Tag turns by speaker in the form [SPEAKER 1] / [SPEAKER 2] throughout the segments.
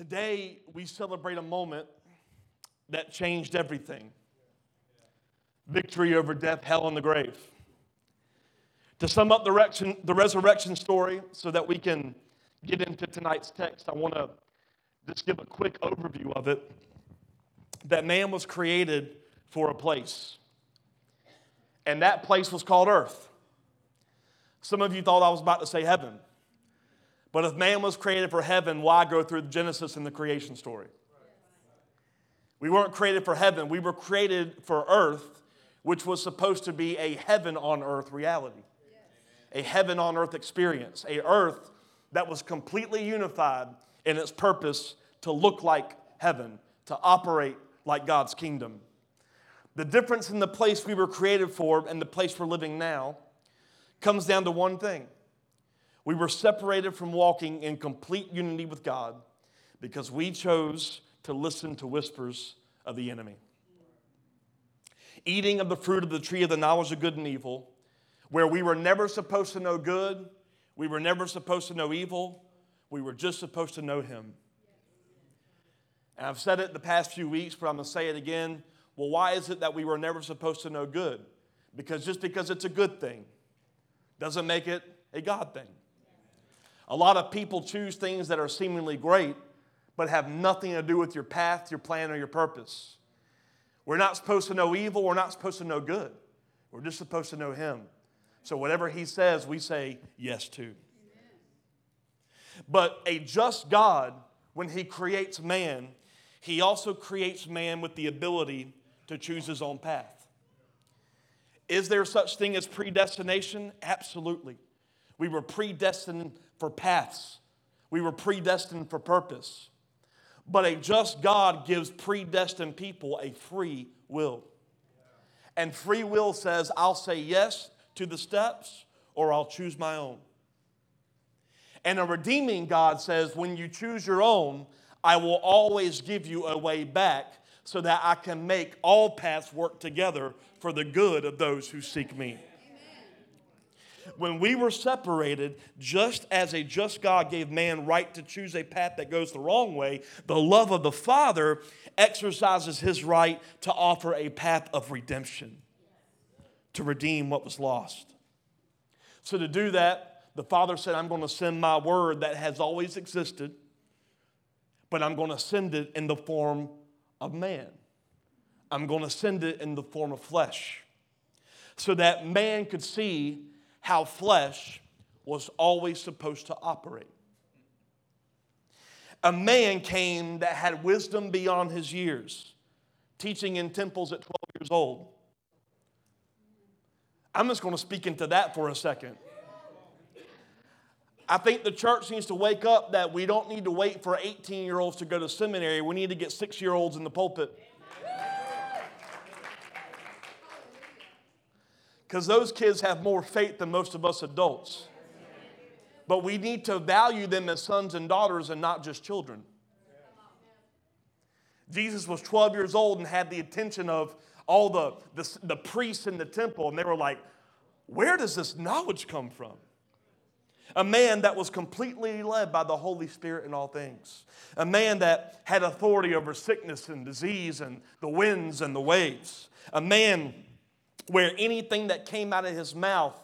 [SPEAKER 1] Today, we celebrate a moment that changed everything victory over death, hell, and the grave. To sum up the, the resurrection story so that we can get into tonight's text, I want to just give a quick overview of it. That man was created for a place, and that place was called earth. Some of you thought I was about to say heaven. But if man was created for heaven, why go through Genesis and the creation story? We weren't created for heaven, we were created for earth, which was supposed to be a heaven on earth reality, a heaven on earth experience, a earth that was completely unified in its purpose to look like heaven, to operate like God's kingdom. The difference in the place we were created for and the place we're living now comes down to one thing we were separated from walking in complete unity with God because we chose to listen to whispers of the enemy. Eating of the fruit of the tree of the knowledge of good and evil, where we were never supposed to know good, we were never supposed to know evil, we were just supposed to know Him. And I've said it the past few weeks, but I'm going to say it again. Well, why is it that we were never supposed to know good? Because just because it's a good thing doesn't make it a God thing. A lot of people choose things that are seemingly great, but have nothing to do with your path, your plan, or your purpose. We're not supposed to know evil, we're not supposed to know good. We're just supposed to know Him. So whatever He says, we say yes to. But a just God, when He creates man, He also creates man with the ability to choose his own path. Is there such thing as predestination? Absolutely. We were predestined for paths, we were predestined for purpose. But a just God gives predestined people a free will. And free will says, I'll say yes to the steps or I'll choose my own. And a redeeming God says, when you choose your own, I will always give you a way back so that I can make all paths work together for the good of those who seek me when we were separated, just as a just God gave man right to choose a path that goes the wrong way, the love of the Father exercises his right to offer a path of redemption, to redeem what was lost. So, to do that, the Father said, I'm going to send my word that has always existed, but I'm going to send it in the form of man. I'm going to send it in the form of flesh so that man could see how flesh was always supposed to operate. A man came that had wisdom beyond his years, teaching in temples at 12 years old. I'm just going to speak into that for a second. I think the church needs to wake up that we don't need to wait for 18 year olds to go to seminary. We need to get six year olds in the pulpit. Because those kids have more faith than most of us adults. But we need to value them as sons and daughters and not just children. Jesus was 12 years old and had the attention of all the, the, the priests in the temple, and they were like, Where does this knowledge come from? A man that was completely led by the Holy Spirit in all things. A man that had authority over sickness and disease and the winds and the waves. A man where anything that came out of his mouth,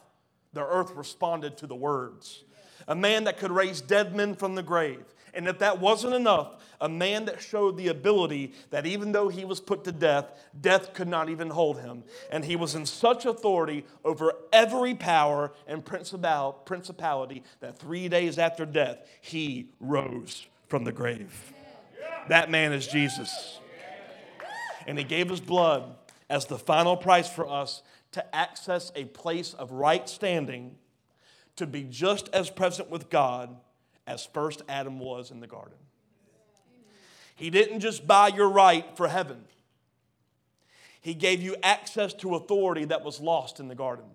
[SPEAKER 1] the earth responded to the words. A man that could raise dead men from the grave. And if that wasn't enough, a man that showed the ability that even though he was put to death, death could not even hold him. And he was in such authority over every power and principality that three days after death, he rose from the grave. That man is Jesus. And he gave his blood as the final price for us to access a place of right standing, to be just as present with God as first Adam was in the garden. He didn't just buy your right for heaven, He gave you access to authority that was lost in the garden.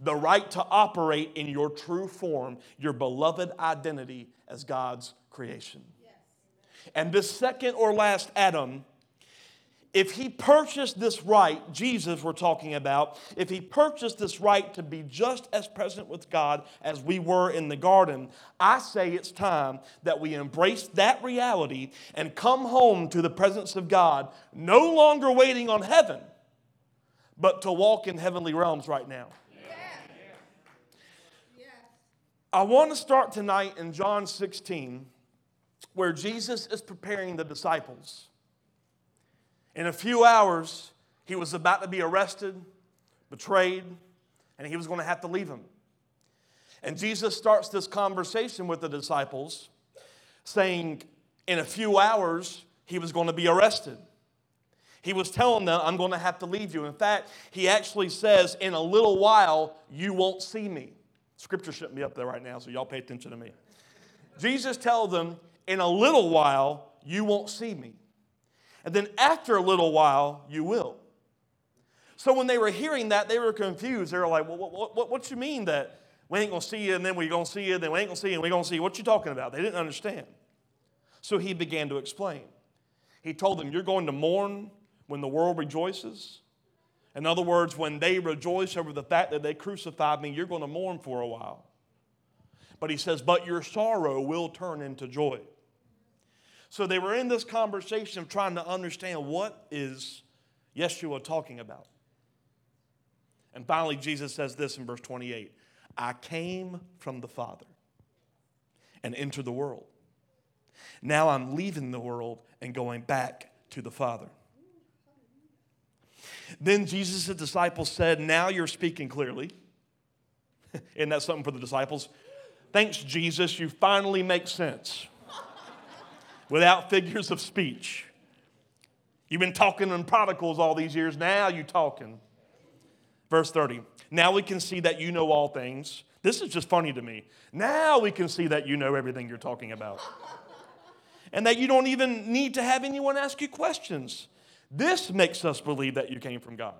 [SPEAKER 1] The right to operate in your true form, your beloved identity as God's creation. And this second or last Adam if he purchased this right, Jesus we're talking about, if he purchased this right to be just as present with God as we were in the garden, I say it's time that we embrace that reality and come home to the presence of God, no longer waiting on heaven, but to walk in heavenly realms right now. I want to start tonight in John 16, where Jesus is preparing the disciples. In a few hours, he was about to be arrested, betrayed, and he was going to have to leave him. And Jesus starts this conversation with the disciples, saying, in a few hours, he was going to be arrested. He was telling them, I'm going to have to leave you. In fact, he actually says, In a little while, you won't see me. Scripture shouldn't be up there right now, so y'all pay attention to me. Jesus tells them, In a little while, you won't see me. And then after a little while, you will. So when they were hearing that, they were confused. They were like, well, what, what, what you mean that we ain't going to see you, and then we're going to see you, and then we ain't going to see you, and we're going to see you? What you talking about? They didn't understand. So he began to explain. He told them, You're going to mourn when the world rejoices. In other words, when they rejoice over the fact that they crucified me, you're going to mourn for a while. But he says, But your sorrow will turn into joy. So they were in this conversation of trying to understand what is Yeshua talking about. And finally, Jesus says this in verse 28 I came from the Father and entered the world. Now I'm leaving the world and going back to the Father. Then Jesus' disciples said, Now you're speaking clearly. Isn't that something for the disciples? Thanks, Jesus, you finally make sense without figures of speech. You've been talking in prodigals all these years, now you're talking. Verse 30. Now we can see that you know all things. This is just funny to me. Now we can see that you know everything you're talking about. and that you don't even need to have anyone ask you questions. This makes us believe that you came from God.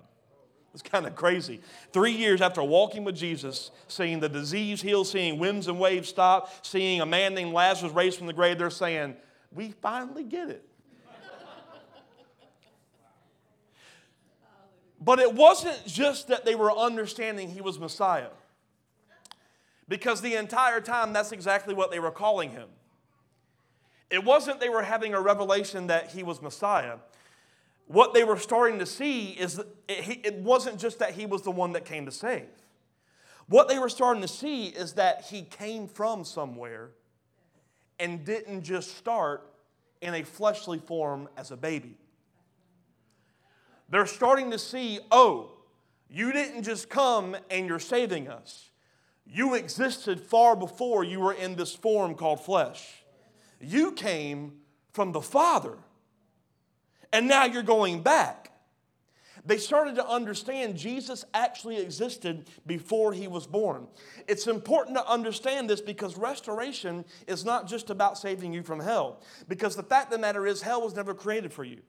[SPEAKER 1] It's kind of crazy. Three years after walking with Jesus, seeing the disease heal, seeing winds and waves stop, seeing a man named Lazarus raised from the grave, they're saying, We finally get it. but it wasn't just that they were understanding he was Messiah, because the entire time that's exactly what they were calling him. It wasn't they were having a revelation that he was Messiah what they were starting to see is that it wasn't just that he was the one that came to save. What they were starting to see is that he came from somewhere and didn't just start in a fleshly form as a baby. They're starting to see, oh, you didn't just come and you're saving us. You existed far before you were in this form called flesh. You came from the Father and now you're going back. They started to understand Jesus actually existed before he was born. It's important to understand this because restoration is not just about saving you from hell. Because the fact of the matter is, hell was never created for you.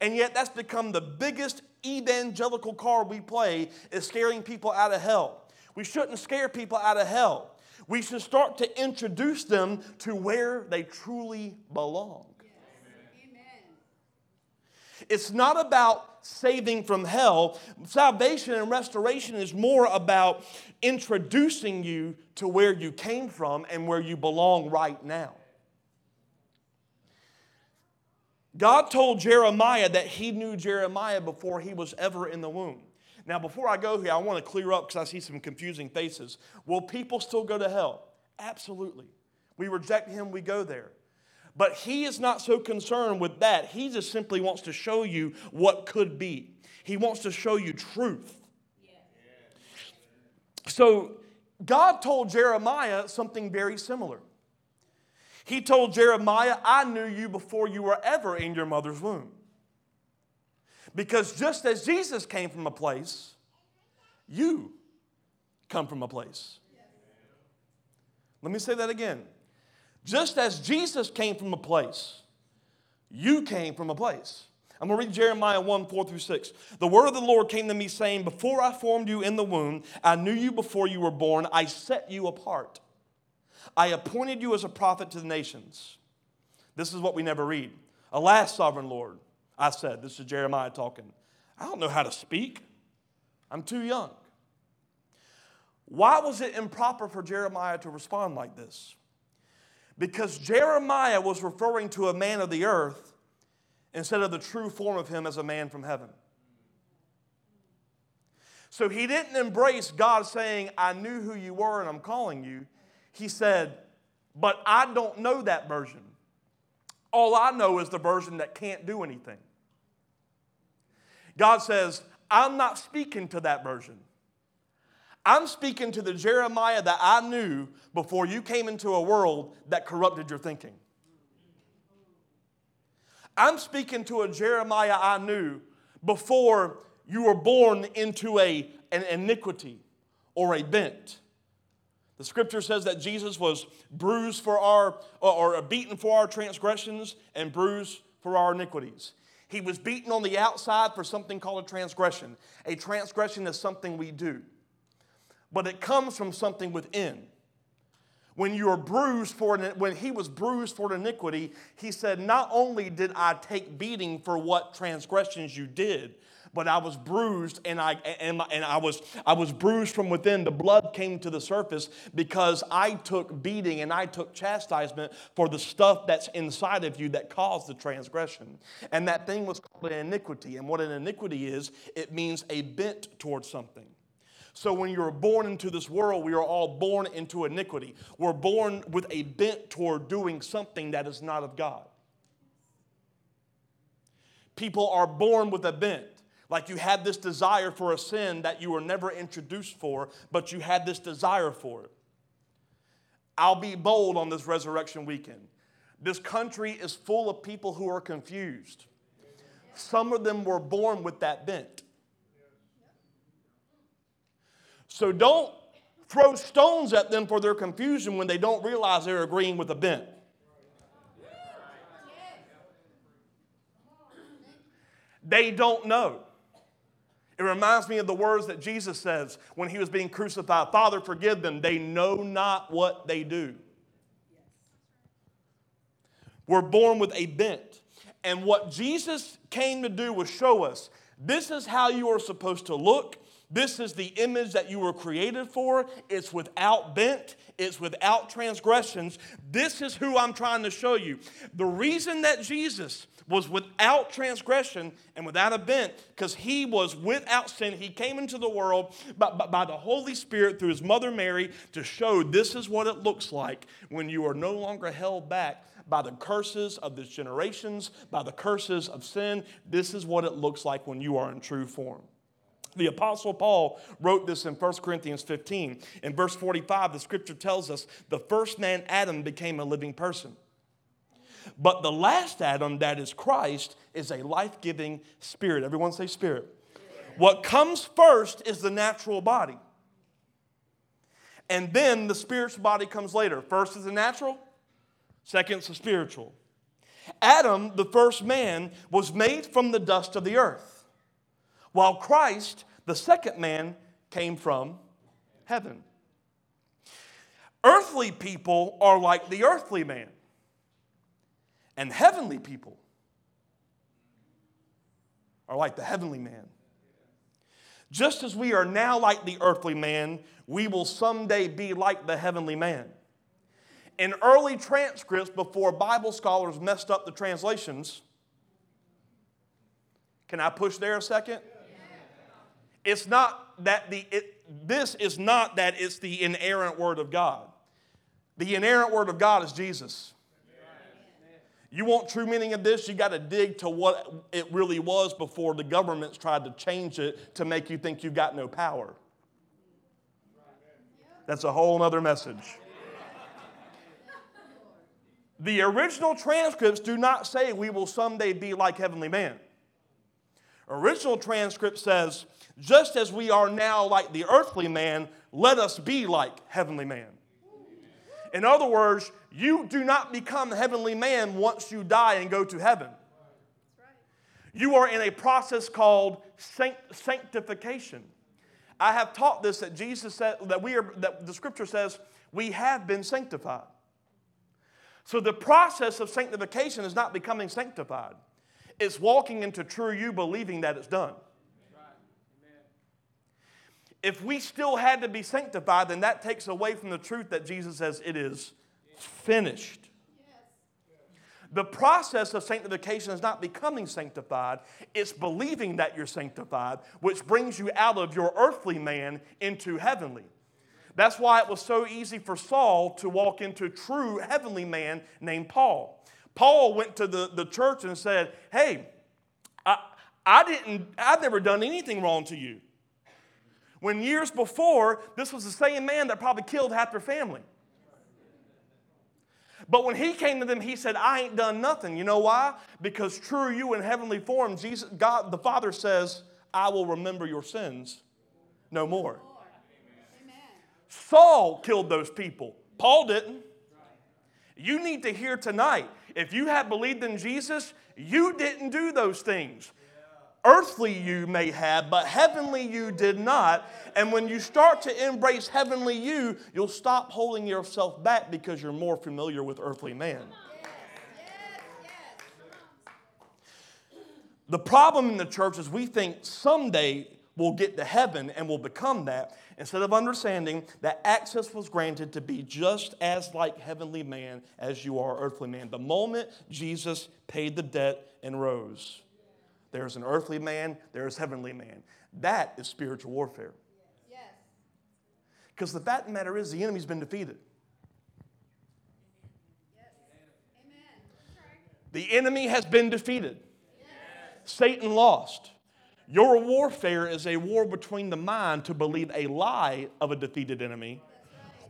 [SPEAKER 1] And yet, that's become the biggest evangelical card we play is scaring people out of hell. We shouldn't scare people out of hell. We should start to introduce them to where they truly belong. It's not about saving from hell. Salvation and restoration is more about introducing you to where you came from and where you belong right now. God told Jeremiah that he knew Jeremiah before he was ever in the womb. Now, before I go here, I want to clear up because I see some confusing faces. Will people still go to hell? Absolutely. We reject him, we go there. But he is not so concerned with that. He just simply wants to show you what could be. He wants to show you truth. So God told Jeremiah something very similar. He told Jeremiah, I knew you before you were ever in your mother's womb. Because just as Jesus came from a place, you come from a place. Let me say that again. Just as Jesus came from a place, you came from a place. I'm going to read Jeremiah 1 4 through 6. The word of the Lord came to me, saying, Before I formed you in the womb, I knew you before you were born. I set you apart. I appointed you as a prophet to the nations. This is what we never read. Alas, sovereign Lord, I said, this is Jeremiah talking, I don't know how to speak. I'm too young. Why was it improper for Jeremiah to respond like this? Because Jeremiah was referring to a man of the earth instead of the true form of him as a man from heaven. So he didn't embrace God saying, I knew who you were and I'm calling you. He said, But I don't know that version. All I know is the version that can't do anything. God says, I'm not speaking to that version. I'm speaking to the Jeremiah that I knew before you came into a world that corrupted your thinking. I'm speaking to a Jeremiah I knew before you were born into a, an iniquity or a bent. The scripture says that Jesus was bruised for our, or, beaten for our transgressions and bruised for our iniquities. He was beaten on the outside for something called a transgression. A transgression is something we do but it comes from something within. When you are bruised for when he was bruised for iniquity, he said, Not only did I take beating for what transgressions you did, but I was bruised and I and, and I was I was bruised from within. The blood came to the surface because I took beating and I took chastisement for the stuff that's inside of you that caused the transgression. And that thing was called an iniquity. And what an iniquity is, it means a bent towards something. So when you're born into this world, we are all born into iniquity. We're born with a bent toward doing something that is not of God. People are born with a bent. Like you had this desire for a sin that you were never introduced for, but you had this desire for it. I'll be bold on this resurrection weekend. This country is full of people who are confused. Some of them were born with that bent. So don't throw stones at them for their confusion when they don't realize they're agreeing with a bent. They don't know. It reminds me of the words that Jesus says when he was being crucified Father, forgive them. They know not what they do. We're born with a bent. And what Jesus came to do was show us this is how you are supposed to look this is the image that you were created for. It's without bent, it's without transgressions. This is who I'm trying to show you. The reason that Jesus was without transgression and without a bent, because he was without sin. He came into the world by, by, by, the Holy Spirit through his mother Mary to show this is what it looks like when you are no longer held back by the curses of this generations, by the curses of sin. This is what it looks like when you are in true form. The Apostle Paul wrote this in 1 Corinthians 15. In verse 45, the scripture tells us the first man, Adam, became a living person. But the last Adam, that is Christ, is a life giving spirit. Everyone say spirit. What comes first is the natural body. And then the spiritual body comes later. First is the natural, second is the spiritual. Adam, the first man, was made from the dust of the earth while Christ, the second man, came from heaven. Earthly people are like the earthly man, and heavenly people are like the heavenly man. Just as we are now like the earthly man, we will someday be like the heavenly man. In early transcripts, before Bible scholars messed up the translations, can I push there a second? It's not that the, it, this is not that it's the inerrant word of God. The inerrant word of God is Jesus. You want true meaning of this, you got to dig to what it really was before the governments tried to change it to make you think you've got no power. That's a whole other message. The original transcripts do not say we will someday be like heavenly man. Original transcript says just as we are now like the earthly man, let us be like heavenly man. In other words, you do not become heavenly man once you die and go to heaven. You are in a process called sanctification. I have taught this that Jesus said that we are that the scripture says we have been sanctified. So the process of sanctification is not becoming sanctified. It's walking into true you believing that it's done. If we still had to be sanctified, then that takes away from the truth that Jesus says it is finished. The process of sanctification is not becoming sanctified, it's believing that you're sanctified, which brings you out of your earthly man into heavenly. That's why it was so easy for Saul to walk into true heavenly man named Paul. Paul went to the, the church and said, Hey, I, I didn't, I've never done anything wrong to you. When years before, this was the same man that probably killed half their family. But when he came to them, he said, I ain't done nothing. You know why? Because true you in heavenly form, Jesus, God the Father says, I will remember your sins no more. Saul killed those people. Paul didn't. You need to hear tonight if you have believed in Jesus, you didn't do those things. Earthly you may have, but heavenly you did not. And when you start to embrace heavenly you, you'll stop holding yourself back because you're more familiar with earthly man. The problem in the church is we think someday we'll get to heaven and we'll become that instead of understanding that access was granted to be just as like heavenly man as you are earthly man. The moment Jesus paid the debt and rose, there's an earthly man, there's heavenly man. That is spiritual warfare. Because the fact of the matter is, the enemy's been defeated. The enemy has been defeated. Satan lost. Your warfare is a war between the mind to believe a lie of a defeated enemy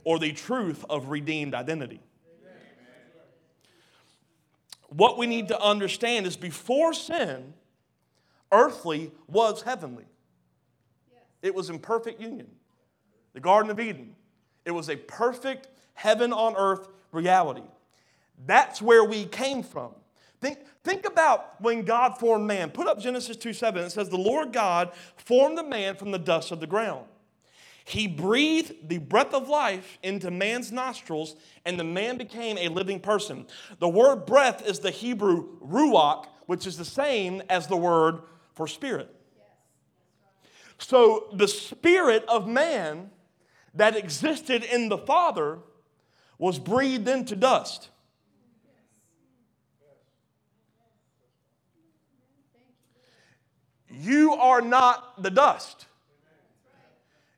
[SPEAKER 1] or the truth of redeemed identity. What we need to understand is before sin, earthly was heavenly. It was in perfect union. The Garden of Eden. It was a perfect heaven on earth reality. That's where we came from. Think, think about when God formed man. Put up Genesis 2 7. It says, The Lord God formed the man from the dust of the ground. He breathed the breath of life into man's nostrils, and the man became a living person. The word breath is the Hebrew ruach, which is the same as the word for spirit. So the spirit of man that existed in the Father was breathed into dust. You are not the dust.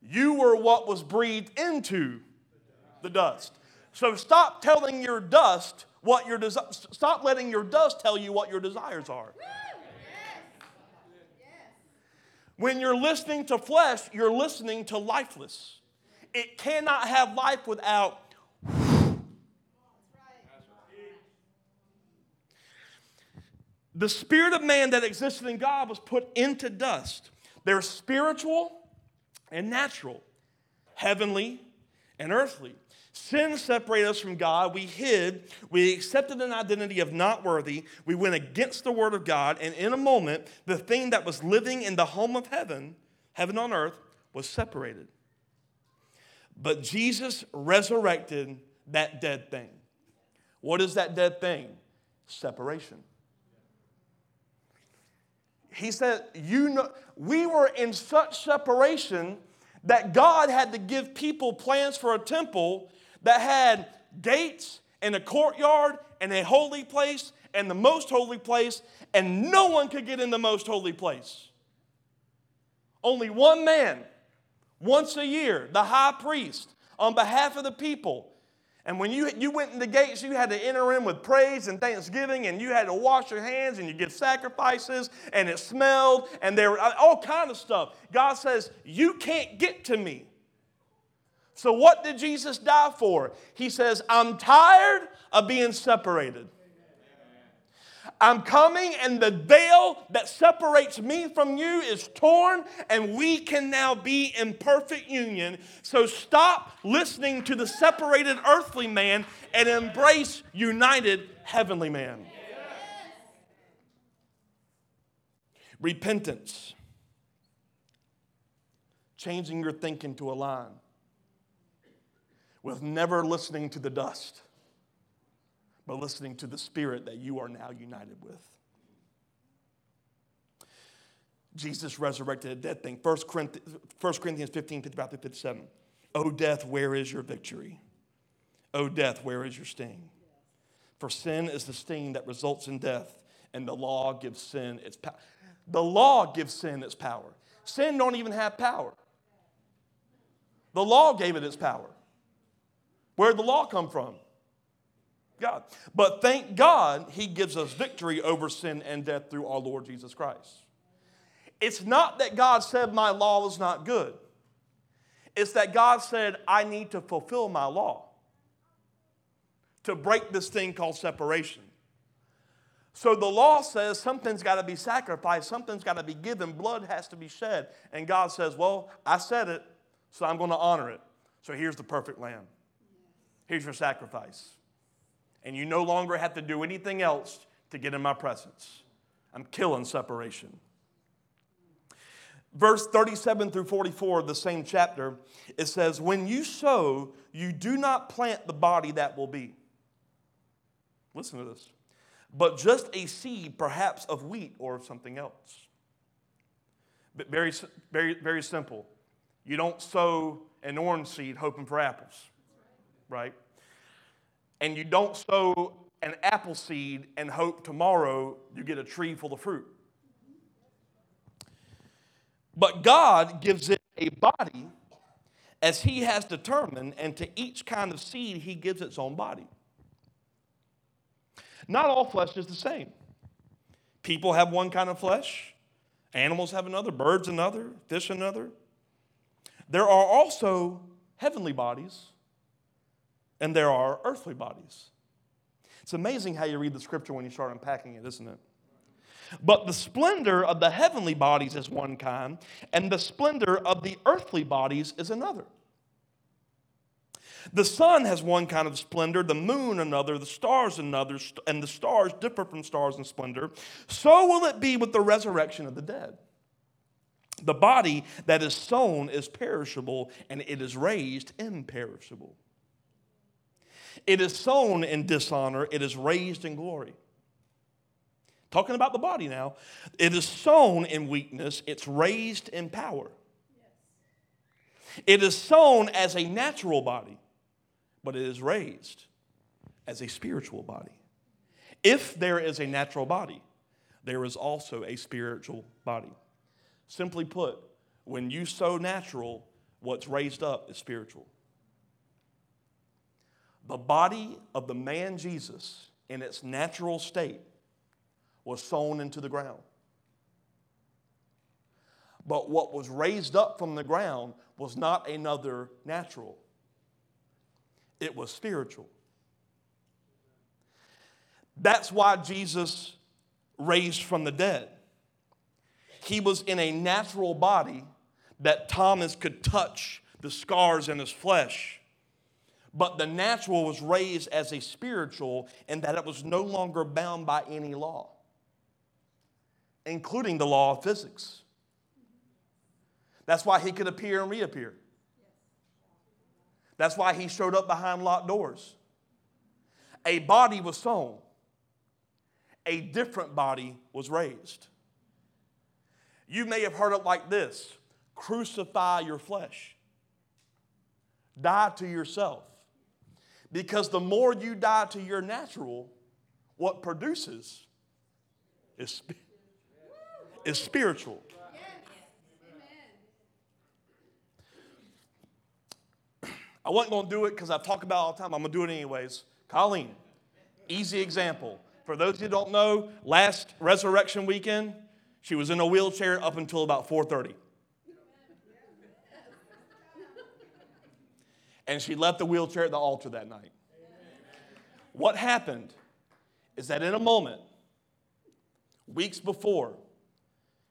[SPEAKER 1] You were what was breathed into the dust. So stop telling your dust what your desi- stop letting your dust tell you what your desires are. When you're listening to flesh, you're listening to lifeless. It cannot have life without The spirit of man that existed in God was put into dust. There's spiritual and natural, heavenly and earthly. Sin separated us from God. We hid. We accepted an identity of not worthy. We went against the word of God. And in a moment, the thing that was living in the home of heaven, heaven on earth, was separated. But Jesus resurrected that dead thing. What is that dead thing? Separation. He said, You know, we were in such separation that God had to give people plans for a temple that had gates and a courtyard and a holy place and the most holy place, and no one could get in the most holy place. Only one man, once a year, the high priest, on behalf of the people, and when you, you went in the gates, you had to enter in with praise and thanksgiving, and you had to wash your hands and you give sacrifices, and it smelled, and there were all kind of stuff. God says, You can't get to me. So, what did Jesus die for? He says, I'm tired of being separated. I'm coming, and the veil that separates me from you is torn, and we can now be in perfect union. So stop listening to the separated earthly man and embrace united heavenly man. Repentance, changing your thinking to align with never listening to the dust but listening to the Spirit that you are now united with. Jesus resurrected a dead thing. 1 Corinthians, 1 Corinthians 15, 55 through 57. O death, where is your victory? O death, where is your sting? For sin is the sting that results in death, and the law gives sin its power. The law gives sin its power. Sin don't even have power. The law gave it its power. Where did the law come from? God. But thank God he gives us victory over sin and death through our Lord Jesus Christ. It's not that God said my law is not good. It's that God said I need to fulfill my law to break this thing called separation. So the law says something's got to be sacrificed, something's got to be given, blood has to be shed. And God says, Well, I said it, so I'm going to honor it. So here's the perfect lamb. Here's your sacrifice. And you no longer have to do anything else to get in my presence. I'm killing separation. Verse 37 through 44 of the same chapter, it says, When you sow, you do not plant the body that will be. Listen to this. But just a seed, perhaps of wheat or of something else. But very, very, very simple. You don't sow an orange seed hoping for apples, right? And you don't sow an apple seed and hope tomorrow you get a tree full of fruit. But God gives it a body as He has determined, and to each kind of seed, He gives its own body. Not all flesh is the same. People have one kind of flesh, animals have another, birds another, fish another. There are also heavenly bodies, and there are earthly bodies. It's amazing how you read the scripture when you start unpacking it, isn't it? But the splendor of the heavenly bodies is one kind, and the splendor of the earthly bodies is another. The sun has one kind of splendor, the moon another, the stars another, and the stars differ from stars in splendor. So will it be with the resurrection of the dead. The body that is sown is perishable, and it is raised imperishable. It is sown in dishonor, it is raised in glory. Talking about the body now. It is sown in weakness, it's raised in power. It is sown as a natural body, but it is raised as a spiritual body. If there is a natural body, there is also a spiritual body. Simply put, when you sow natural, what's raised up is spiritual. The body of the man Jesus in its natural state was sown into the ground. But what was raised up from the ground was not another natural, it was spiritual. That's why Jesus raised from the dead. He was in a natural body that Thomas could touch the scars in his flesh. But the natural was raised as a spiritual in that it was no longer bound by any law including the law of physics. That's why he could appear and reappear. That's why he showed up behind locked doors. A body was sown, a different body was raised. You may have heard it like this crucify your flesh, die to yourself. Because the more you die to your natural, what produces is is spiritual. I wasn't going to do it because I talk about all the time. I'm going to do it anyways. Colleen, easy example. For those who don't know, last resurrection weekend, she was in a wheelchair up until about 4:30. And she left the wheelchair at the altar that night. What happened is that in a moment, weeks before,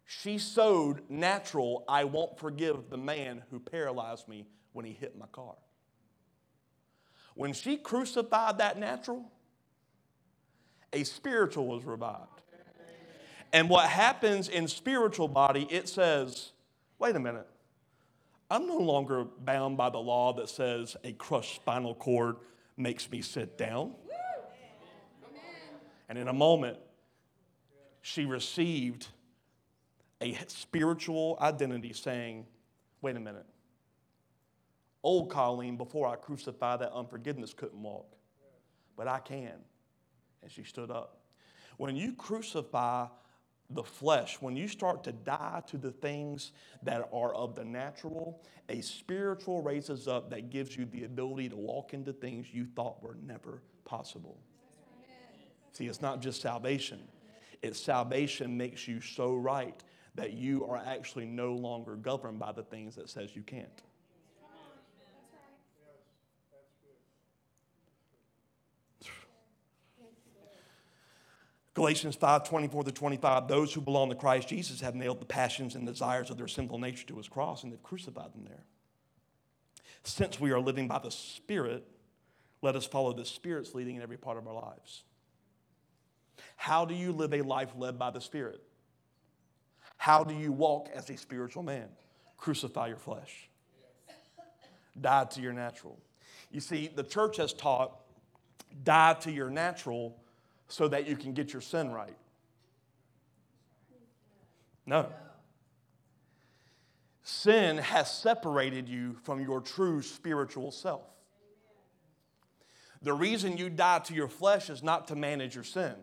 [SPEAKER 1] she sowed natural, I won't forgive the man who paralyzed me when he hit my car. When she crucified that natural, a spiritual was revived. And what happens in spiritual body, it says, wait a minute, I'm no longer bound by the law that says a crushed spinal cord makes me sit down. And in a moment, she received a spiritual identity saying, Wait a minute. Old Colleen, before I crucify that unforgiveness, couldn't walk, but I can. And she stood up. When you crucify the flesh, when you start to die to the things that are of the natural, a spiritual raises up that gives you the ability to walk into things you thought were never possible. See, it's not just salvation, it's salvation makes you so right that you are actually no longer governed by the things that says you can't. Galatians 5 24 to 25, those who belong to Christ Jesus have nailed the passions and desires of their sinful nature to his cross and they've crucified them there. Since we are living by the Spirit, let us follow the Spirit's leading in every part of our lives. How do you live a life led by the Spirit? How do you walk as a spiritual man? Crucify your flesh, die to your natural. You see, the church has taught die to your natural so that you can get your sin right. No. Sin has separated you from your true spiritual self. The reason you die to your flesh is not to manage your sin.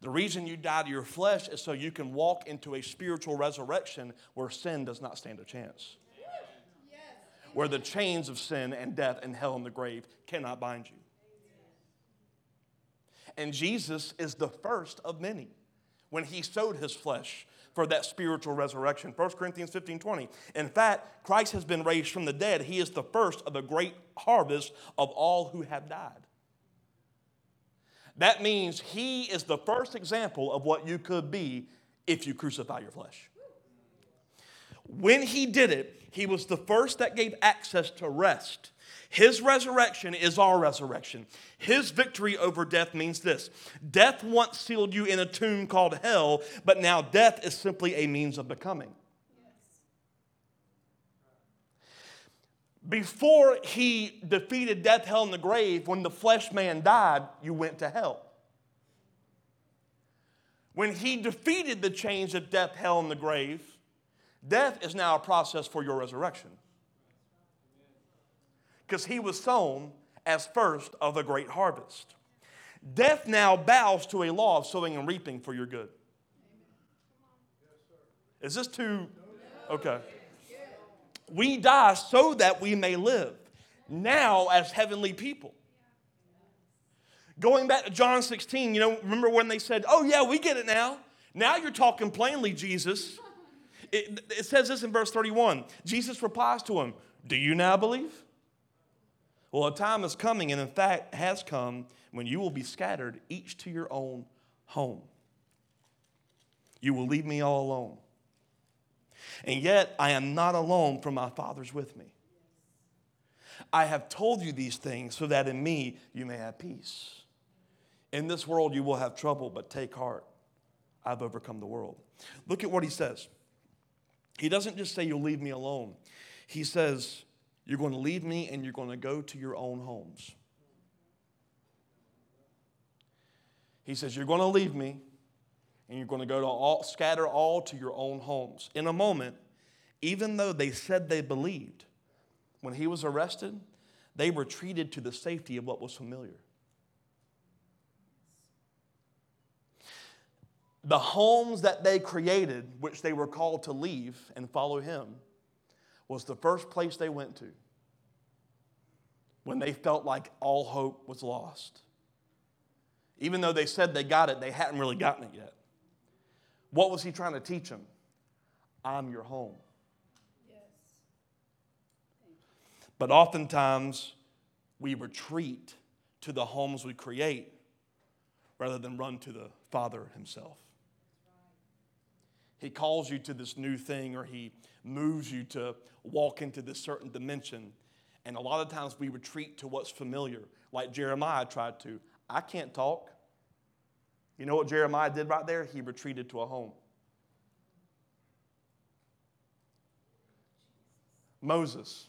[SPEAKER 1] The reason you die to your flesh is so you can walk into a spiritual resurrection where sin does not stand a chance. Where the chains of sin and death and hell and the grave cannot bind you. And Jesus is the first of many when he sowed his flesh for that spiritual resurrection. 1 Corinthians 15 20. In fact, Christ has been raised from the dead. He is the first of a great harvest of all who have died. That means he is the first example of what you could be if you crucify your flesh. When he did it, he was the first that gave access to rest. His resurrection is our resurrection. His victory over death means this Death once sealed you in a tomb called hell, but now death is simply a means of becoming. Before he defeated death, hell, and the grave, when the flesh man died, you went to hell. When he defeated the chains of death, hell, and the grave, death is now a process for your resurrection. Because he was sown as first of the great harvest. Death now bows to a law of sowing and reaping for your good. Is this too? Okay. We die so that we may live now as heavenly people. Going back to John 16, you know, remember when they said, Oh, yeah, we get it now. Now you're talking plainly, Jesus. It, it says this in verse 31. Jesus replies to him, Do you now believe? Well, a time is coming, and in fact has come, when you will be scattered, each to your own home. You will leave me all alone. And yet I am not alone, for my Father's with me. I have told you these things so that in me you may have peace. In this world you will have trouble, but take heart. I've overcome the world. Look at what he says. He doesn't just say, You'll leave me alone. He says, You're going to leave me and you're going to go to your own homes. He says, You're going to leave me and you're going to go to all, scatter all to your own homes. In a moment, even though they said they believed, when he was arrested, they retreated to the safety of what was familiar. The homes that they created, which they were called to leave and follow him, was the first place they went to when they felt like all hope was lost. Even though they said they got it, they hadn't really gotten it yet. What was he trying to teach them? I'm your home. Yes. But oftentimes, we retreat to the homes we create rather than run to the Father Himself. He calls you to this new thing or He moves you to walk into this certain dimension. And a lot of times we retreat to what's familiar, like Jeremiah tried to. I can't talk. You know what Jeremiah did right there? He retreated to a home. Moses,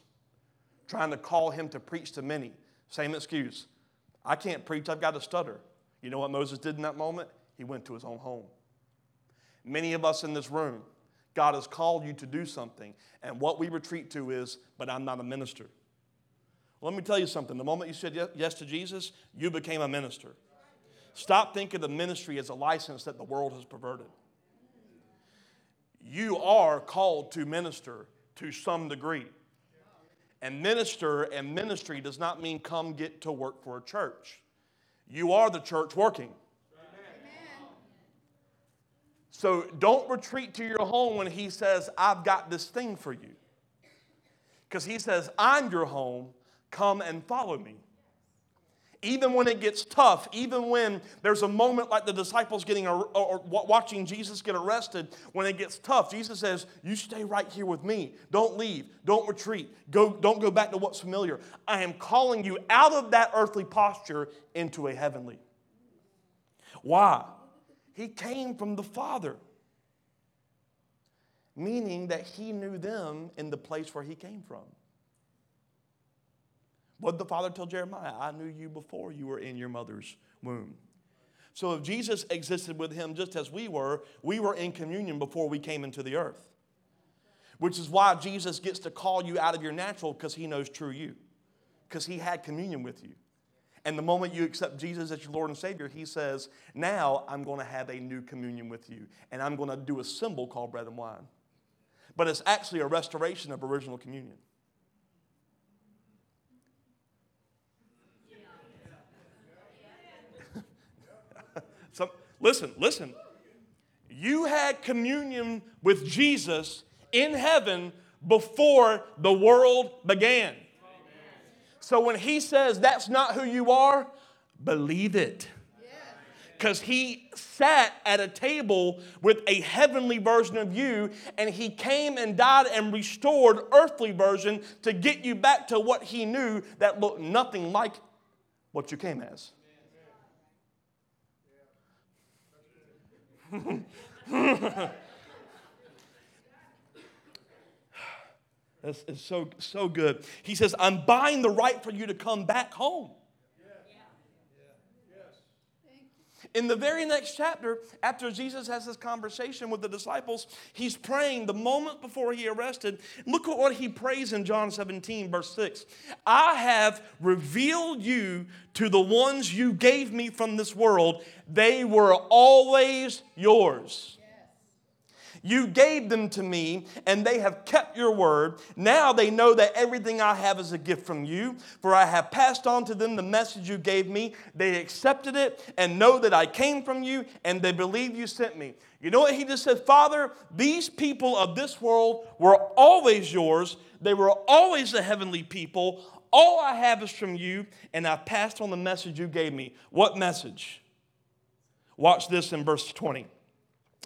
[SPEAKER 1] trying to call him to preach to many. Same excuse. I can't preach, I've got to stutter. You know what Moses did in that moment? He went to his own home. Many of us in this room, God has called you to do something, and what we retreat to is, but I'm not a minister. Let me tell you something. The moment you said yes to Jesus, you became a minister. Stop thinking of ministry as a license that the world has perverted. You are called to minister to some degree. And minister and ministry does not mean come get to work for a church. You are the church working. So don't retreat to your home when he says, I've got this thing for you. Because he says, I'm your home, come and follow me. Even when it gets tough, even when there's a moment like the disciples getting or watching Jesus get arrested, when it gets tough, Jesus says, "You stay right here with me. Don't leave. Don't retreat. Go, don't go back to what's familiar. I am calling you out of that earthly posture into a heavenly." Why? He came from the Father, meaning that he knew them in the place where he came from. What did the Father tell Jeremiah? I knew you before you were in your mother's womb. So if Jesus existed with him just as we were, we were in communion before we came into the earth. Which is why Jesus gets to call you out of your natural because he knows true you, because he had communion with you. And the moment you accept Jesus as your Lord and Savior, he says, Now I'm going to have a new communion with you, and I'm going to do a symbol called bread and wine. But it's actually a restoration of original communion. Some, listen, listen. You had communion with Jesus in heaven before the world began. So when he says that's not who you are, believe it. Because he sat at a table with a heavenly version of you, and he came and died and restored earthly version to get you back to what he knew that looked nothing like what you came as. That's it's so, so good. He says, I'm buying the right for you to come back home. In the very next chapter, after Jesus has this conversation with the disciples, he's praying the moment before he arrested. Look at what he prays in John 17, verse 6. I have revealed you to the ones you gave me from this world. They were always yours. You gave them to me, and they have kept your word. Now they know that everything I have is a gift from you, for I have passed on to them the message you gave me. They accepted it and know that I came from you, and they believe you sent me. You know what he just said? Father, these people of this world were always yours. They were always the heavenly people. All I have is from you, and I've passed on the message you gave me. What message? Watch this in verse 20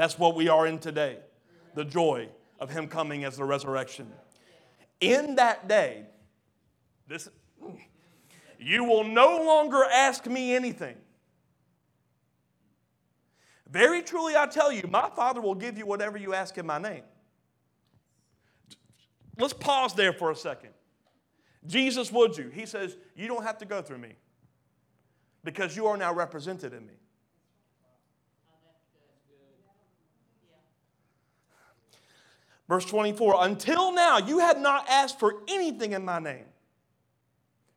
[SPEAKER 1] That's what we are in today the joy of Him coming as the resurrection. In that day, this, you will no longer ask me anything. Very truly, I tell you, my Father will give you whatever you ask in my name. Let's pause there for a second. Jesus, would you? He says, You don't have to go through me because you are now represented in me. Verse 24, until now you had not asked for anything in my name.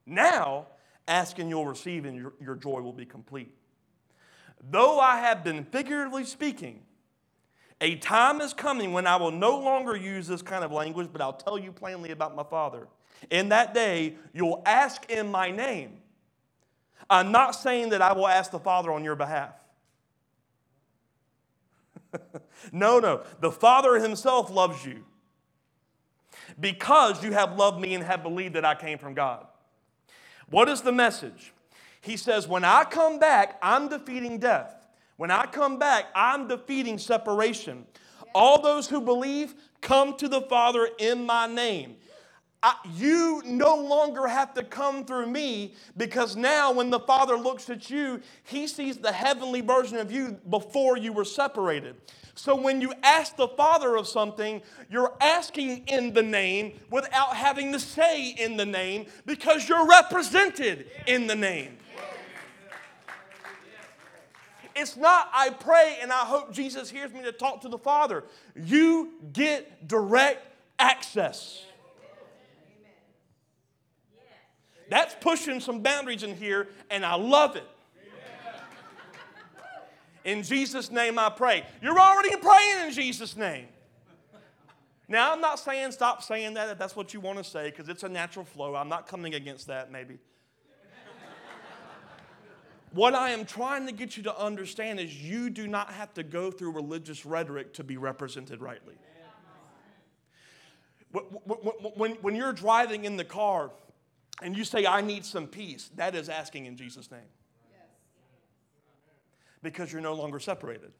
[SPEAKER 1] Now, ask and you'll receive, and your, your joy will be complete. Though I have been figuratively speaking, a time is coming when I will no longer use this kind of language, but I'll tell you plainly about my Father. In that day, you'll ask in my name. I'm not saying that I will ask the Father on your behalf. no, no. The Father Himself loves you because you have loved me and have believed that I came from God. What is the message? He says, When I come back, I'm defeating death. When I come back, I'm defeating separation. All those who believe come to the Father in my name. I, you no longer have to come through me because now when the Father looks at you, he sees the heavenly version of you before you were separated. So when you ask the Father of something, you're asking in the name without having to say in the name because you're represented in the name. It's not, I pray and I hope Jesus hears me to talk to the Father. You get direct access. That's pushing some boundaries in here, and I love it. In Jesus' name I pray. You're already praying in Jesus' name. Now, I'm not saying stop saying that if that's what you want to say, because it's a natural flow. I'm not coming against that, maybe. what I am trying to get you to understand is you do not have to go through religious rhetoric to be represented rightly. When, when you're driving in the car and you say, I need some peace, that is asking in Jesus' name because you're no longer separated.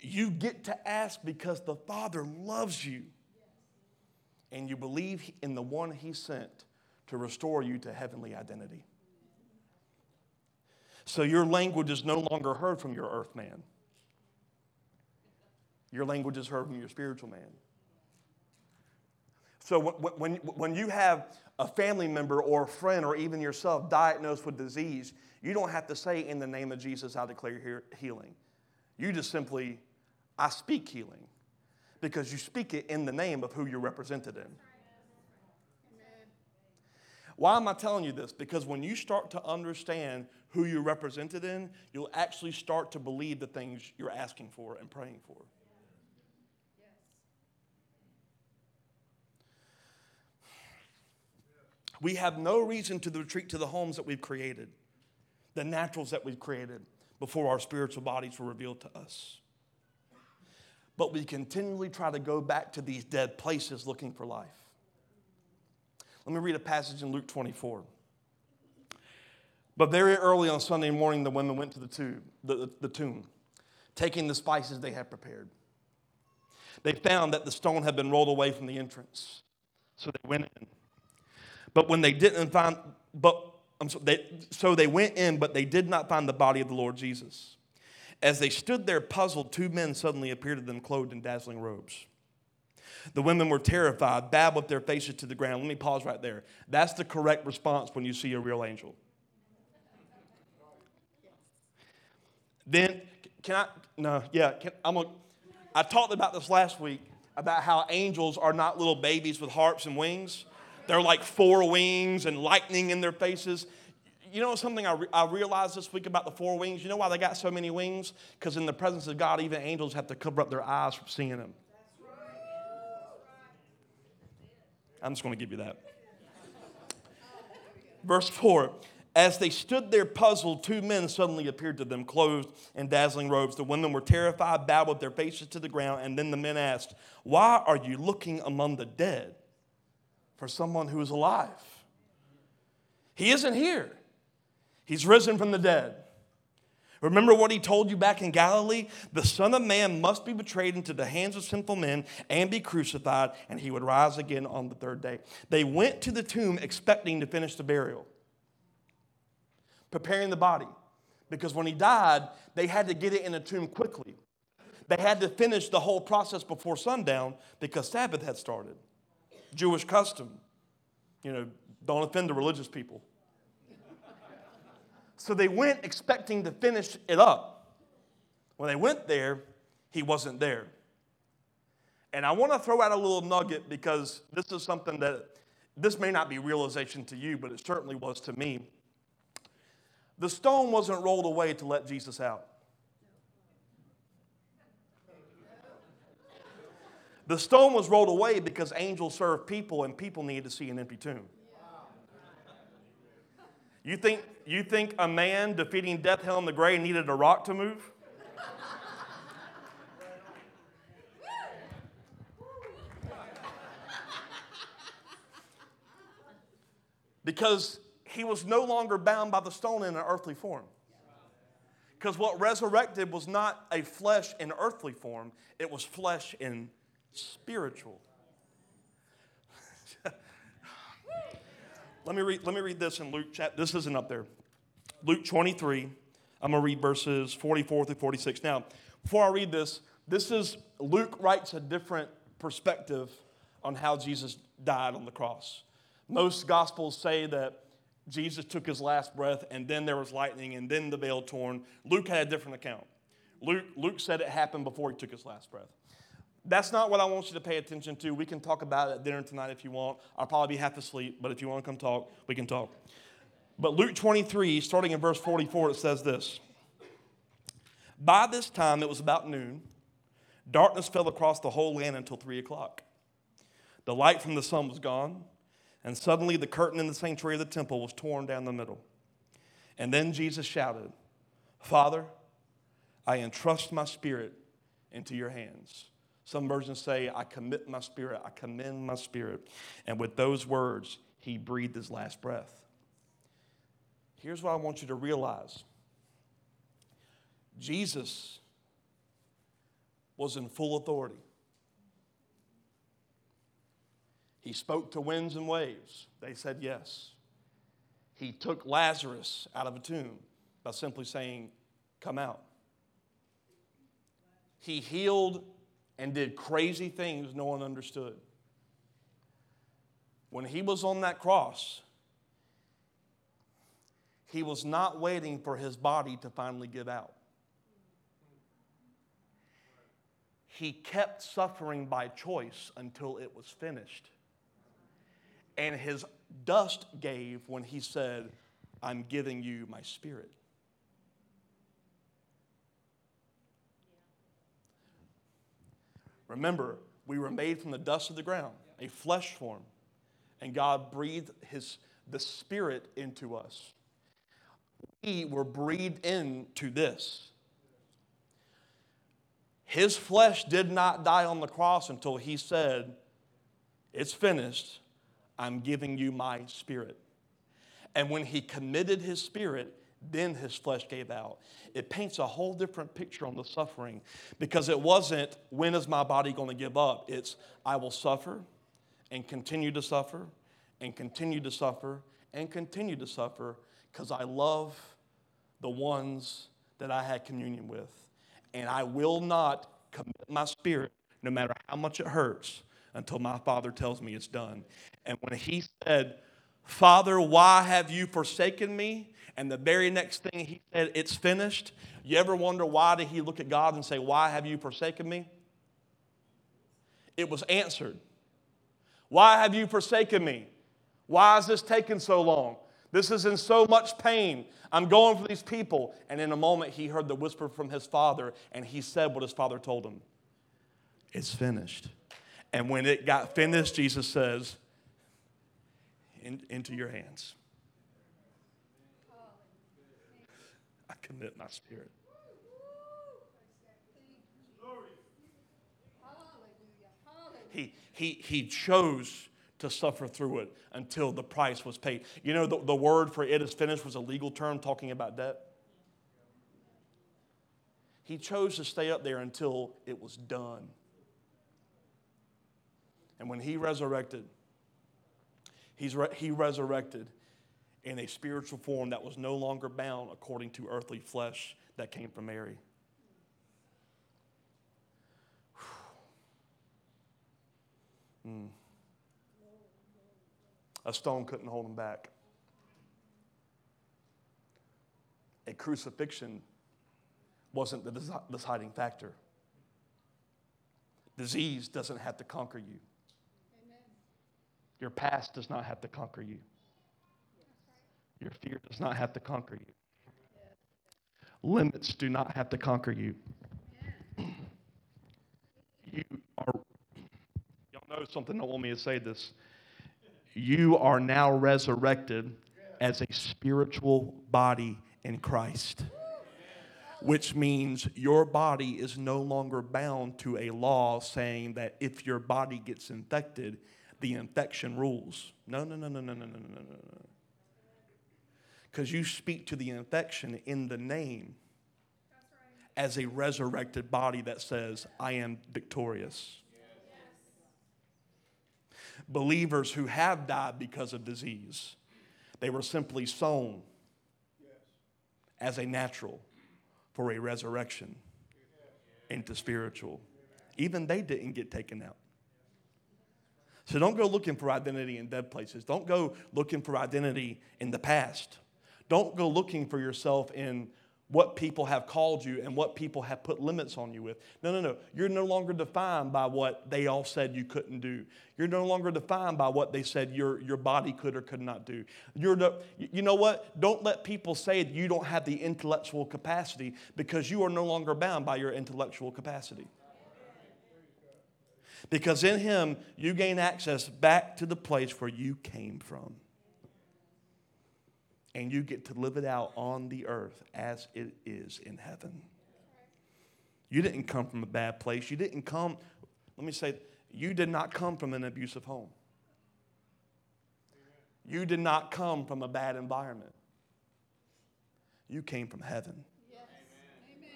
[SPEAKER 1] You get to ask because the Father loves you and you believe in the one He sent to restore you to heavenly identity. So your language is no longer heard from your earth man. Your language is heard from your spiritual man. So when, when you have a family member or a friend or even yourself diagnosed with disease, you don't have to say, In the name of Jesus, I declare healing. You just simply, I speak healing because you speak it in the name of who you're represented in. Why am I telling you this? Because when you start to understand who you're represented in, you'll actually start to believe the things you're asking for and praying for. We have no reason to retreat to the homes that we've created, the naturals that we've created before our spiritual bodies were revealed to us. But we continually try to go back to these dead places looking for life. Let me read a passage in Luke 24. But very early on Sunday morning, the women went to the tomb, the, the, the tomb, taking the spices they had prepared. They found that the stone had been rolled away from the entrance. So they went in but when they didn't find, but so they, so they went in, but they did not find the body of the Lord Jesus. As they stood there puzzled, two men suddenly appeared to them clothed in dazzling robes. The women were terrified, bowed with their faces to the ground. Let me pause right there. That's the correct response when you see a real angel. Then, can I? No, yeah. Can, I'm a, I talked about this last week about how angels are not little babies with harps and wings. They're like four wings and lightning in their faces. You know something I, re- I realized this week about the four wings? You know why they got so many wings? Because in the presence of God, even angels have to cover up their eyes from seeing Him. I'm just going to give you that. Verse 4 As they stood there puzzled, two men suddenly appeared to them, clothed in dazzling robes. The women were terrified, bowed with their faces to the ground, and then the men asked, Why are you looking among the dead? For someone who is alive. He isn't here, He's risen from the dead. Remember what he told you back in Galilee? The Son of Man must be betrayed into the hands of sinful men and be crucified, and he would rise again on the third day. They went to the tomb expecting to finish the burial, preparing the body. Because when he died, they had to get it in a tomb quickly. They had to finish the whole process before sundown because Sabbath had started. Jewish custom. You know, don't offend the religious people. So they went expecting to finish it up. When they went there, he wasn't there. And I want to throw out a little nugget because this is something that this may not be realization to you, but it certainly was to me. The stone wasn't rolled away to let Jesus out. The stone was rolled away because angels serve people and people needed to see an empty tomb. You think, you think a man defeating death, hell, and the grave needed a rock to move? Because he was no longer bound by the stone in an earthly form. Because what resurrected was not a flesh in earthly form, it was flesh in spiritual. let, me read, let me read this in Luke chapter. This isn't up there. Luke 23. I'm going to read verses 44 through 46. Now, before I read this, this is Luke writes a different perspective on how Jesus died on the cross. Most gospels say that Jesus took his last breath and then there was lightning and then the veil torn. Luke had a different account. Luke, Luke said it happened before he took his last breath. That's not what I want you to pay attention to. We can talk about it at dinner tonight if you want. I'll probably be half asleep, but if you want to come talk, we can talk. But Luke 23, starting in verse 44, it says this By this time, it was about noon. Darkness fell across the whole land until three o'clock. The light from the sun was gone, and suddenly the curtain in the sanctuary of the temple was torn down the middle. And then Jesus shouted, Father, I entrust my spirit into your hands. Some versions say, I commit my spirit, I commend my spirit. And with those words, he breathed his last breath. Here's what I want you to realize Jesus was in full authority. He spoke to winds and waves. They said yes. He took Lazarus out of a tomb by simply saying, Come out. He healed and did crazy things no one understood. When he was on that cross, he was not waiting for his body to finally give out. He kept suffering by choice until it was finished. And his dust gave when he said, I'm giving you my spirit. Remember, we were made from the dust of the ground, a flesh form, and God breathed his, the spirit into us. We were breathed into this. His flesh did not die on the cross until he said, It's finished. I'm giving you my spirit. And when he committed his spirit, then his flesh gave out. It paints a whole different picture on the suffering because it wasn't, when is my body going to give up? It's, I will suffer and continue to suffer and continue to suffer and continue to suffer because I love the ones that I had communion with and I will not commit my spirit, no matter how much it hurts, until my Father tells me it's done. And when he said, Father, why have you forsaken me? And the very next thing he said, It's finished. You ever wonder why did he look at God and say, Why have you forsaken me? It was answered. Why have you forsaken me? Why is this taking so long? This is in so much pain. I'm going for these people. And in a moment, he heard the whisper from his father, and he said what his father told him It's finished. And when it got finished, Jesus says, in, Into your hands. I commit my spirit. He, he, he chose to suffer through it until the price was paid. You know, the, the word for it is finished was a legal term talking about debt. He chose to stay up there until it was done. And when he resurrected, he's re- he resurrected in a spiritual form that was no longer bound according to earthly flesh that came from Mary. Mm. A stone couldn't hold him back. A crucifixion wasn't the deciding factor. Disease doesn't have to conquer you. Your past does not have to conquer you. Your fear does not have to conquer you. Limits do not have to conquer you. You are, y'all know something don't want me to say this you are now resurrected as a spiritual body in Christ. Which means your body is no longer bound to a law saying that if your body gets infected, the infection rules. No, no, no, no, no, no, no, no, no. no. Because you speak to the infection in the name as a resurrected body that says, I am victorious. Believers who have died because of disease, they were simply sown as a natural for a resurrection into spiritual. Even they didn't get taken out. So don't go looking for identity in dead places. Don't go looking for identity in the past. Don't go looking for yourself in what people have called you and what people have put limits on you with. No, no, no. You're no longer defined by what they all said you couldn't do. You're no longer defined by what they said your, your body could or could not do. You're no, you know what? Don't let people say that you don't have the intellectual capacity because you are no longer bound by your intellectual capacity. Because in Him, you gain access back to the place where you came from and you get to live it out on the earth as it is in heaven. You didn't come from a bad place. You didn't come, let me say, you did not come from an abusive home. You did not come from a bad environment. You came from heaven. Yes. Amen.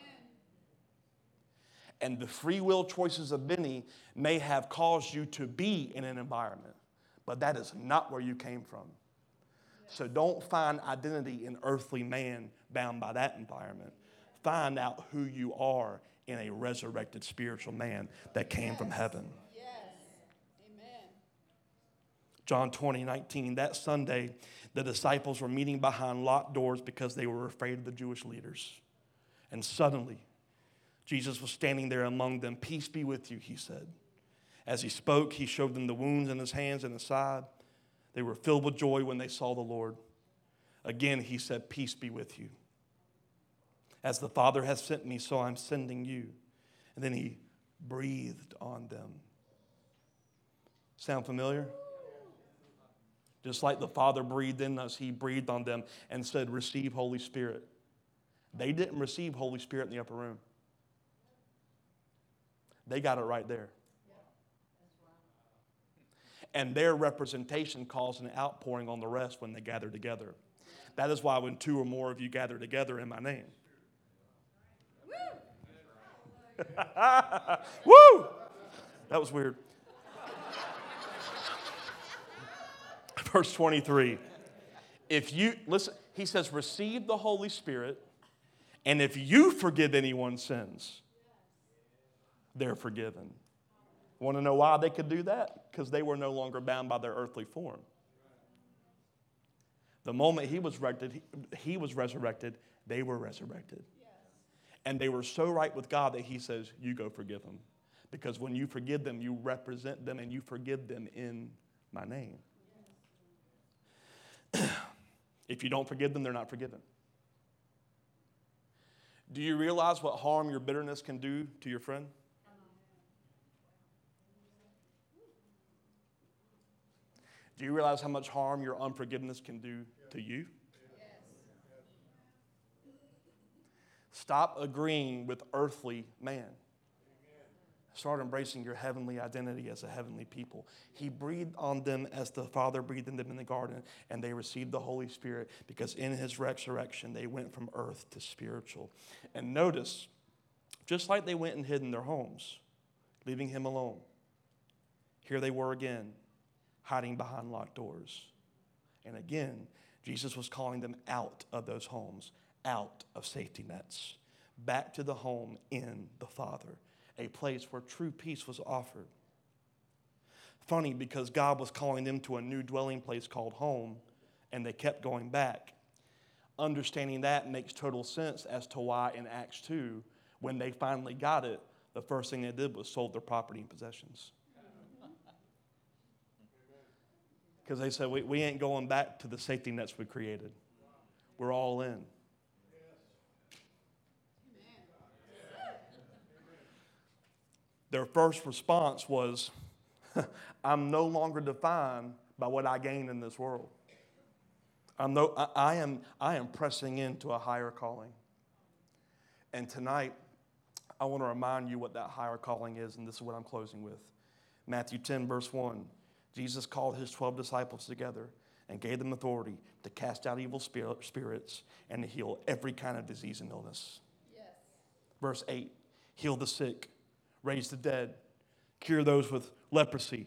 [SPEAKER 1] And the free will choices of many may have caused you to be in an environment, but that is not where you came from. So don't find identity in earthly man bound by that environment. Find out who you are in a resurrected spiritual man that came yes. from heaven. Yes. Amen. John 20, 19. That Sunday, the disciples were meeting behind locked doors because they were afraid of the Jewish leaders. And suddenly, Jesus was standing there among them. Peace be with you, he said. As he spoke, he showed them the wounds in his hands and his side. They were filled with joy when they saw the Lord. Again, he said, Peace be with you. As the Father has sent me, so I'm sending you. And then he breathed on them. Sound familiar? Just like the Father breathed in us, he breathed on them and said, Receive Holy Spirit. They didn't receive Holy Spirit in the upper room, they got it right there and their representation caused an outpouring on the rest when they gather together. That is why when two or more of you gather together in my name. Woo! That was weird. Verse 23. If you, listen, he says, receive the Holy Spirit, and if you forgive anyone's sins, they're forgiven. Want to know why they could do that? Because they were no longer bound by their earthly form. The moment he was resurrected, he was resurrected, they were resurrected. And they were so right with God that he says, You go forgive them. Because when you forgive them, you represent them and you forgive them in my name. if you don't forgive them, they're not forgiven. Do you realize what harm your bitterness can do to your friend? Do you realize how much harm your unforgiveness can do to you? Stop agreeing with earthly man. Start embracing your heavenly identity as a heavenly people. He breathed on them as the Father breathed in them in the garden, and they received the Holy Spirit because in his resurrection they went from earth to spiritual. And notice, just like they went and hid in their homes, leaving him alone, here they were again hiding behind locked doors. And again, Jesus was calling them out of those homes, out of safety nets, back to the home in the Father, a place where true peace was offered. Funny because God was calling them to a new dwelling place called home, and they kept going back. Understanding that makes total sense as to why in Acts 2, when they finally got it, the first thing they did was sold their property and possessions. Because they said, we, we ain't going back to the safety nets we created. We're all in. Their first response was, I'm no longer defined by what I gain in this world. I'm no, I, I, am, I am pressing into a higher calling. And tonight, I want to remind you what that higher calling is, and this is what I'm closing with. Matthew 10, verse 1. Jesus called his 12 disciples together and gave them authority to cast out evil spirits and to heal every kind of disease and illness. Yes. Verse 8 heal the sick, raise the dead, cure those with leprosy.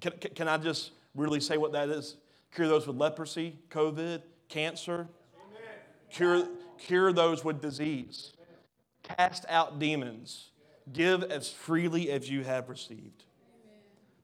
[SPEAKER 1] Can, can, can I just really say what that is? Cure those with leprosy, COVID, cancer, cure, cure those with disease, cast out demons, give as freely as you have received.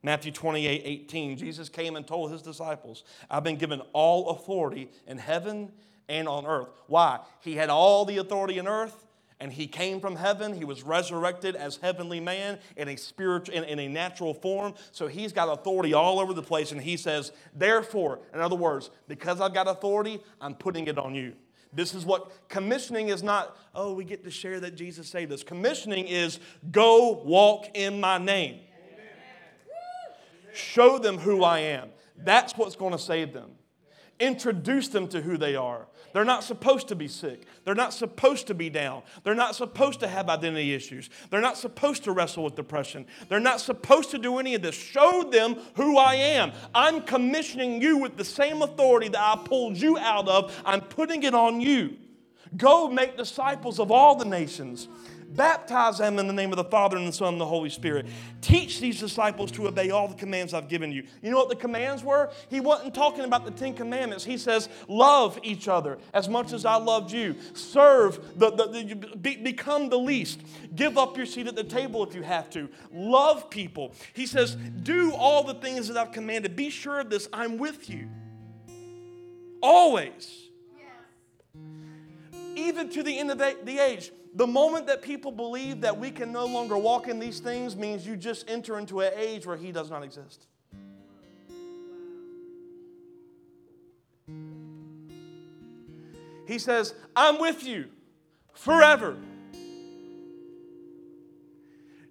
[SPEAKER 1] Matthew 28 18, Jesus came and told his disciples, I've been given all authority in heaven and on earth. Why? He had all the authority in earth, and he came from heaven. He was resurrected as heavenly man in a spiritual, in, in, a natural form. So he's got authority all over the place. And he says, therefore, in other words, because I've got authority, I'm putting it on you. This is what commissioning is not, oh, we get to share that Jesus saved us. Commissioning is go walk in my name. Show them who I am. That's what's going to save them. Introduce them to who they are. They're not supposed to be sick. They're not supposed to be down. They're not supposed to have identity issues. They're not supposed to wrestle with depression. They're not supposed to do any of this. Show them who I am. I'm commissioning you with the same authority that I pulled you out of. I'm putting it on you. Go make disciples of all the nations Baptize them in the name of the Father and the Son and the Holy Spirit. Teach these disciples to obey all the commands I've given you. You know what the commands were? He wasn't talking about the Ten Commandments. He says, Love each other as much as I loved you. Serve, the, the, the be, become the least. Give up your seat at the table if you have to. Love people. He says, Do all the things that I've commanded. Be sure of this. I'm with you. Always. Even to the end of the, the age. The moment that people believe that we can no longer walk in these things means you just enter into an age where He does not exist. He says, I'm with you forever.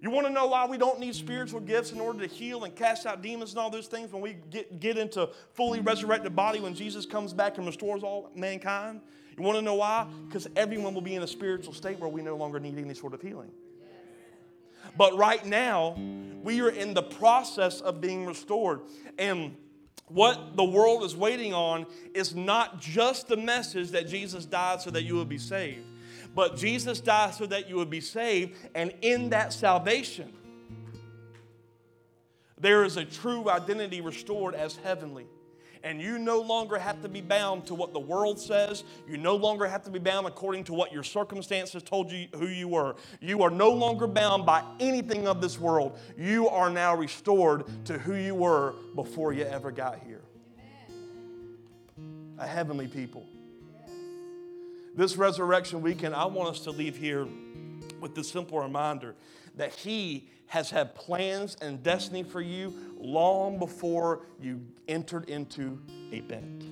[SPEAKER 1] You want to know why we don't need spiritual gifts in order to heal and cast out demons and all those things when we get, get into fully resurrected body when Jesus comes back and restores all mankind? You want to know why? Because everyone will be in a spiritual state where we no longer need any sort of healing. But right now, we are in the process of being restored. And what the world is waiting on is not just the message that Jesus died so that you would be saved, but Jesus died so that you would be saved. And in that salvation, there is a true identity restored as heavenly and you no longer have to be bound to what the world says. You no longer have to be bound according to what your circumstances told you who you were. You are no longer bound by anything of this world. You are now restored to who you were before you ever got here. A heavenly people. This resurrection weekend, I want us to leave here with this simple reminder that He has had plans and destiny for you long before you entered into a bed.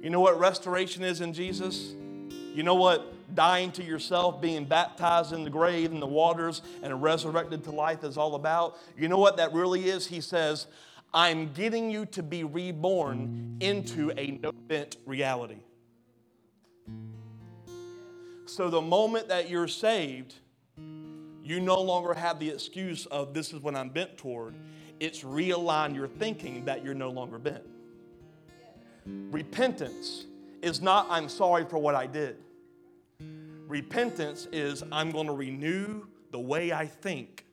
[SPEAKER 1] You know what restoration is in Jesus? You know what dying to yourself, being baptized in the grave in the waters, and resurrected to life is all about? You know what that really is? He says, I'm getting you to be reborn into a no bent reality. So the moment that you're saved, you no longer have the excuse of this is what I'm bent toward. It's realign your thinking that you're no longer bent. Repentance is not I'm sorry for what I did. Repentance is I'm going to renew the way I think.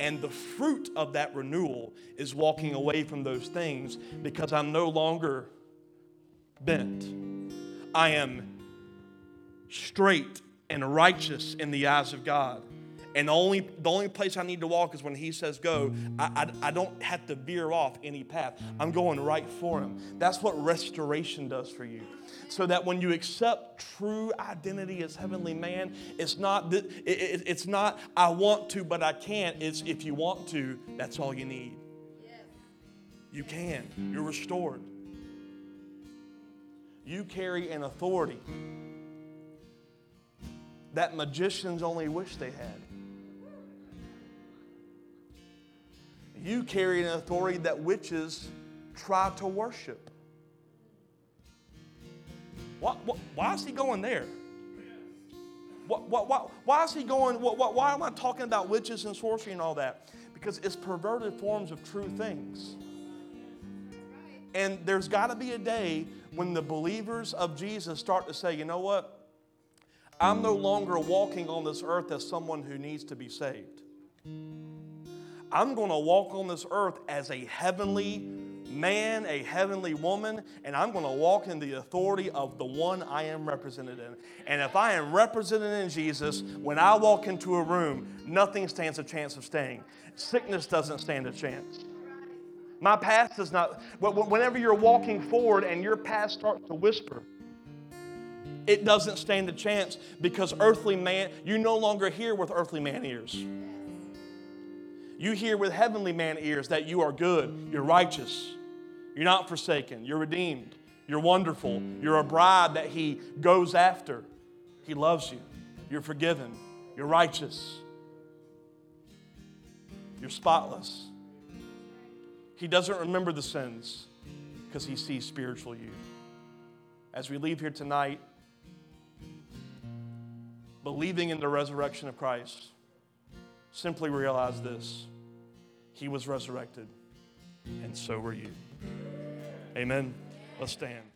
[SPEAKER 1] And the fruit of that renewal is walking away from those things because I'm no longer bent. I am straight and righteous in the eyes of God. And the only, the only place I need to walk is when He says go. I, I, I don't have to veer off any path. I'm going right for Him. That's what restoration does for you. So that when you accept true identity as heavenly man, it's not, it, it, it's not I want to, but I can't. It's if you want to, that's all you need. You can. You're restored. You carry an authority that magicians only wish they had. You carry an authority that witches try to worship. Why, why, is he going there? Why, why, why is he going? Why am I talking about witches and sorcery and all that? because it's perverted forms of true things. And there's got to be a day when the believers of Jesus start to say, you know what? I'm no longer walking on this earth as someone who needs to be saved. I'm going to walk on this earth as a heavenly man, a heavenly woman, and I'm going to walk in the authority of the one I am represented in. And if I am represented in Jesus, when I walk into a room, nothing stands a chance of staying. Sickness doesn't stand a chance. My past does not, whenever you're walking forward and your past starts to whisper, it doesn't stand a chance because earthly man, you no longer hear with earthly man ears. You hear with heavenly man ears that you are good, you're righteous, you're not forsaken, you're redeemed, you're wonderful, you're a bride that He goes after. He loves you, you're forgiven, you're righteous, you're spotless. He doesn't remember the sins because He sees spiritual you. As we leave here tonight, believing in the resurrection of Christ, simply realize this He was resurrected, and so were you. Amen. Let's stand.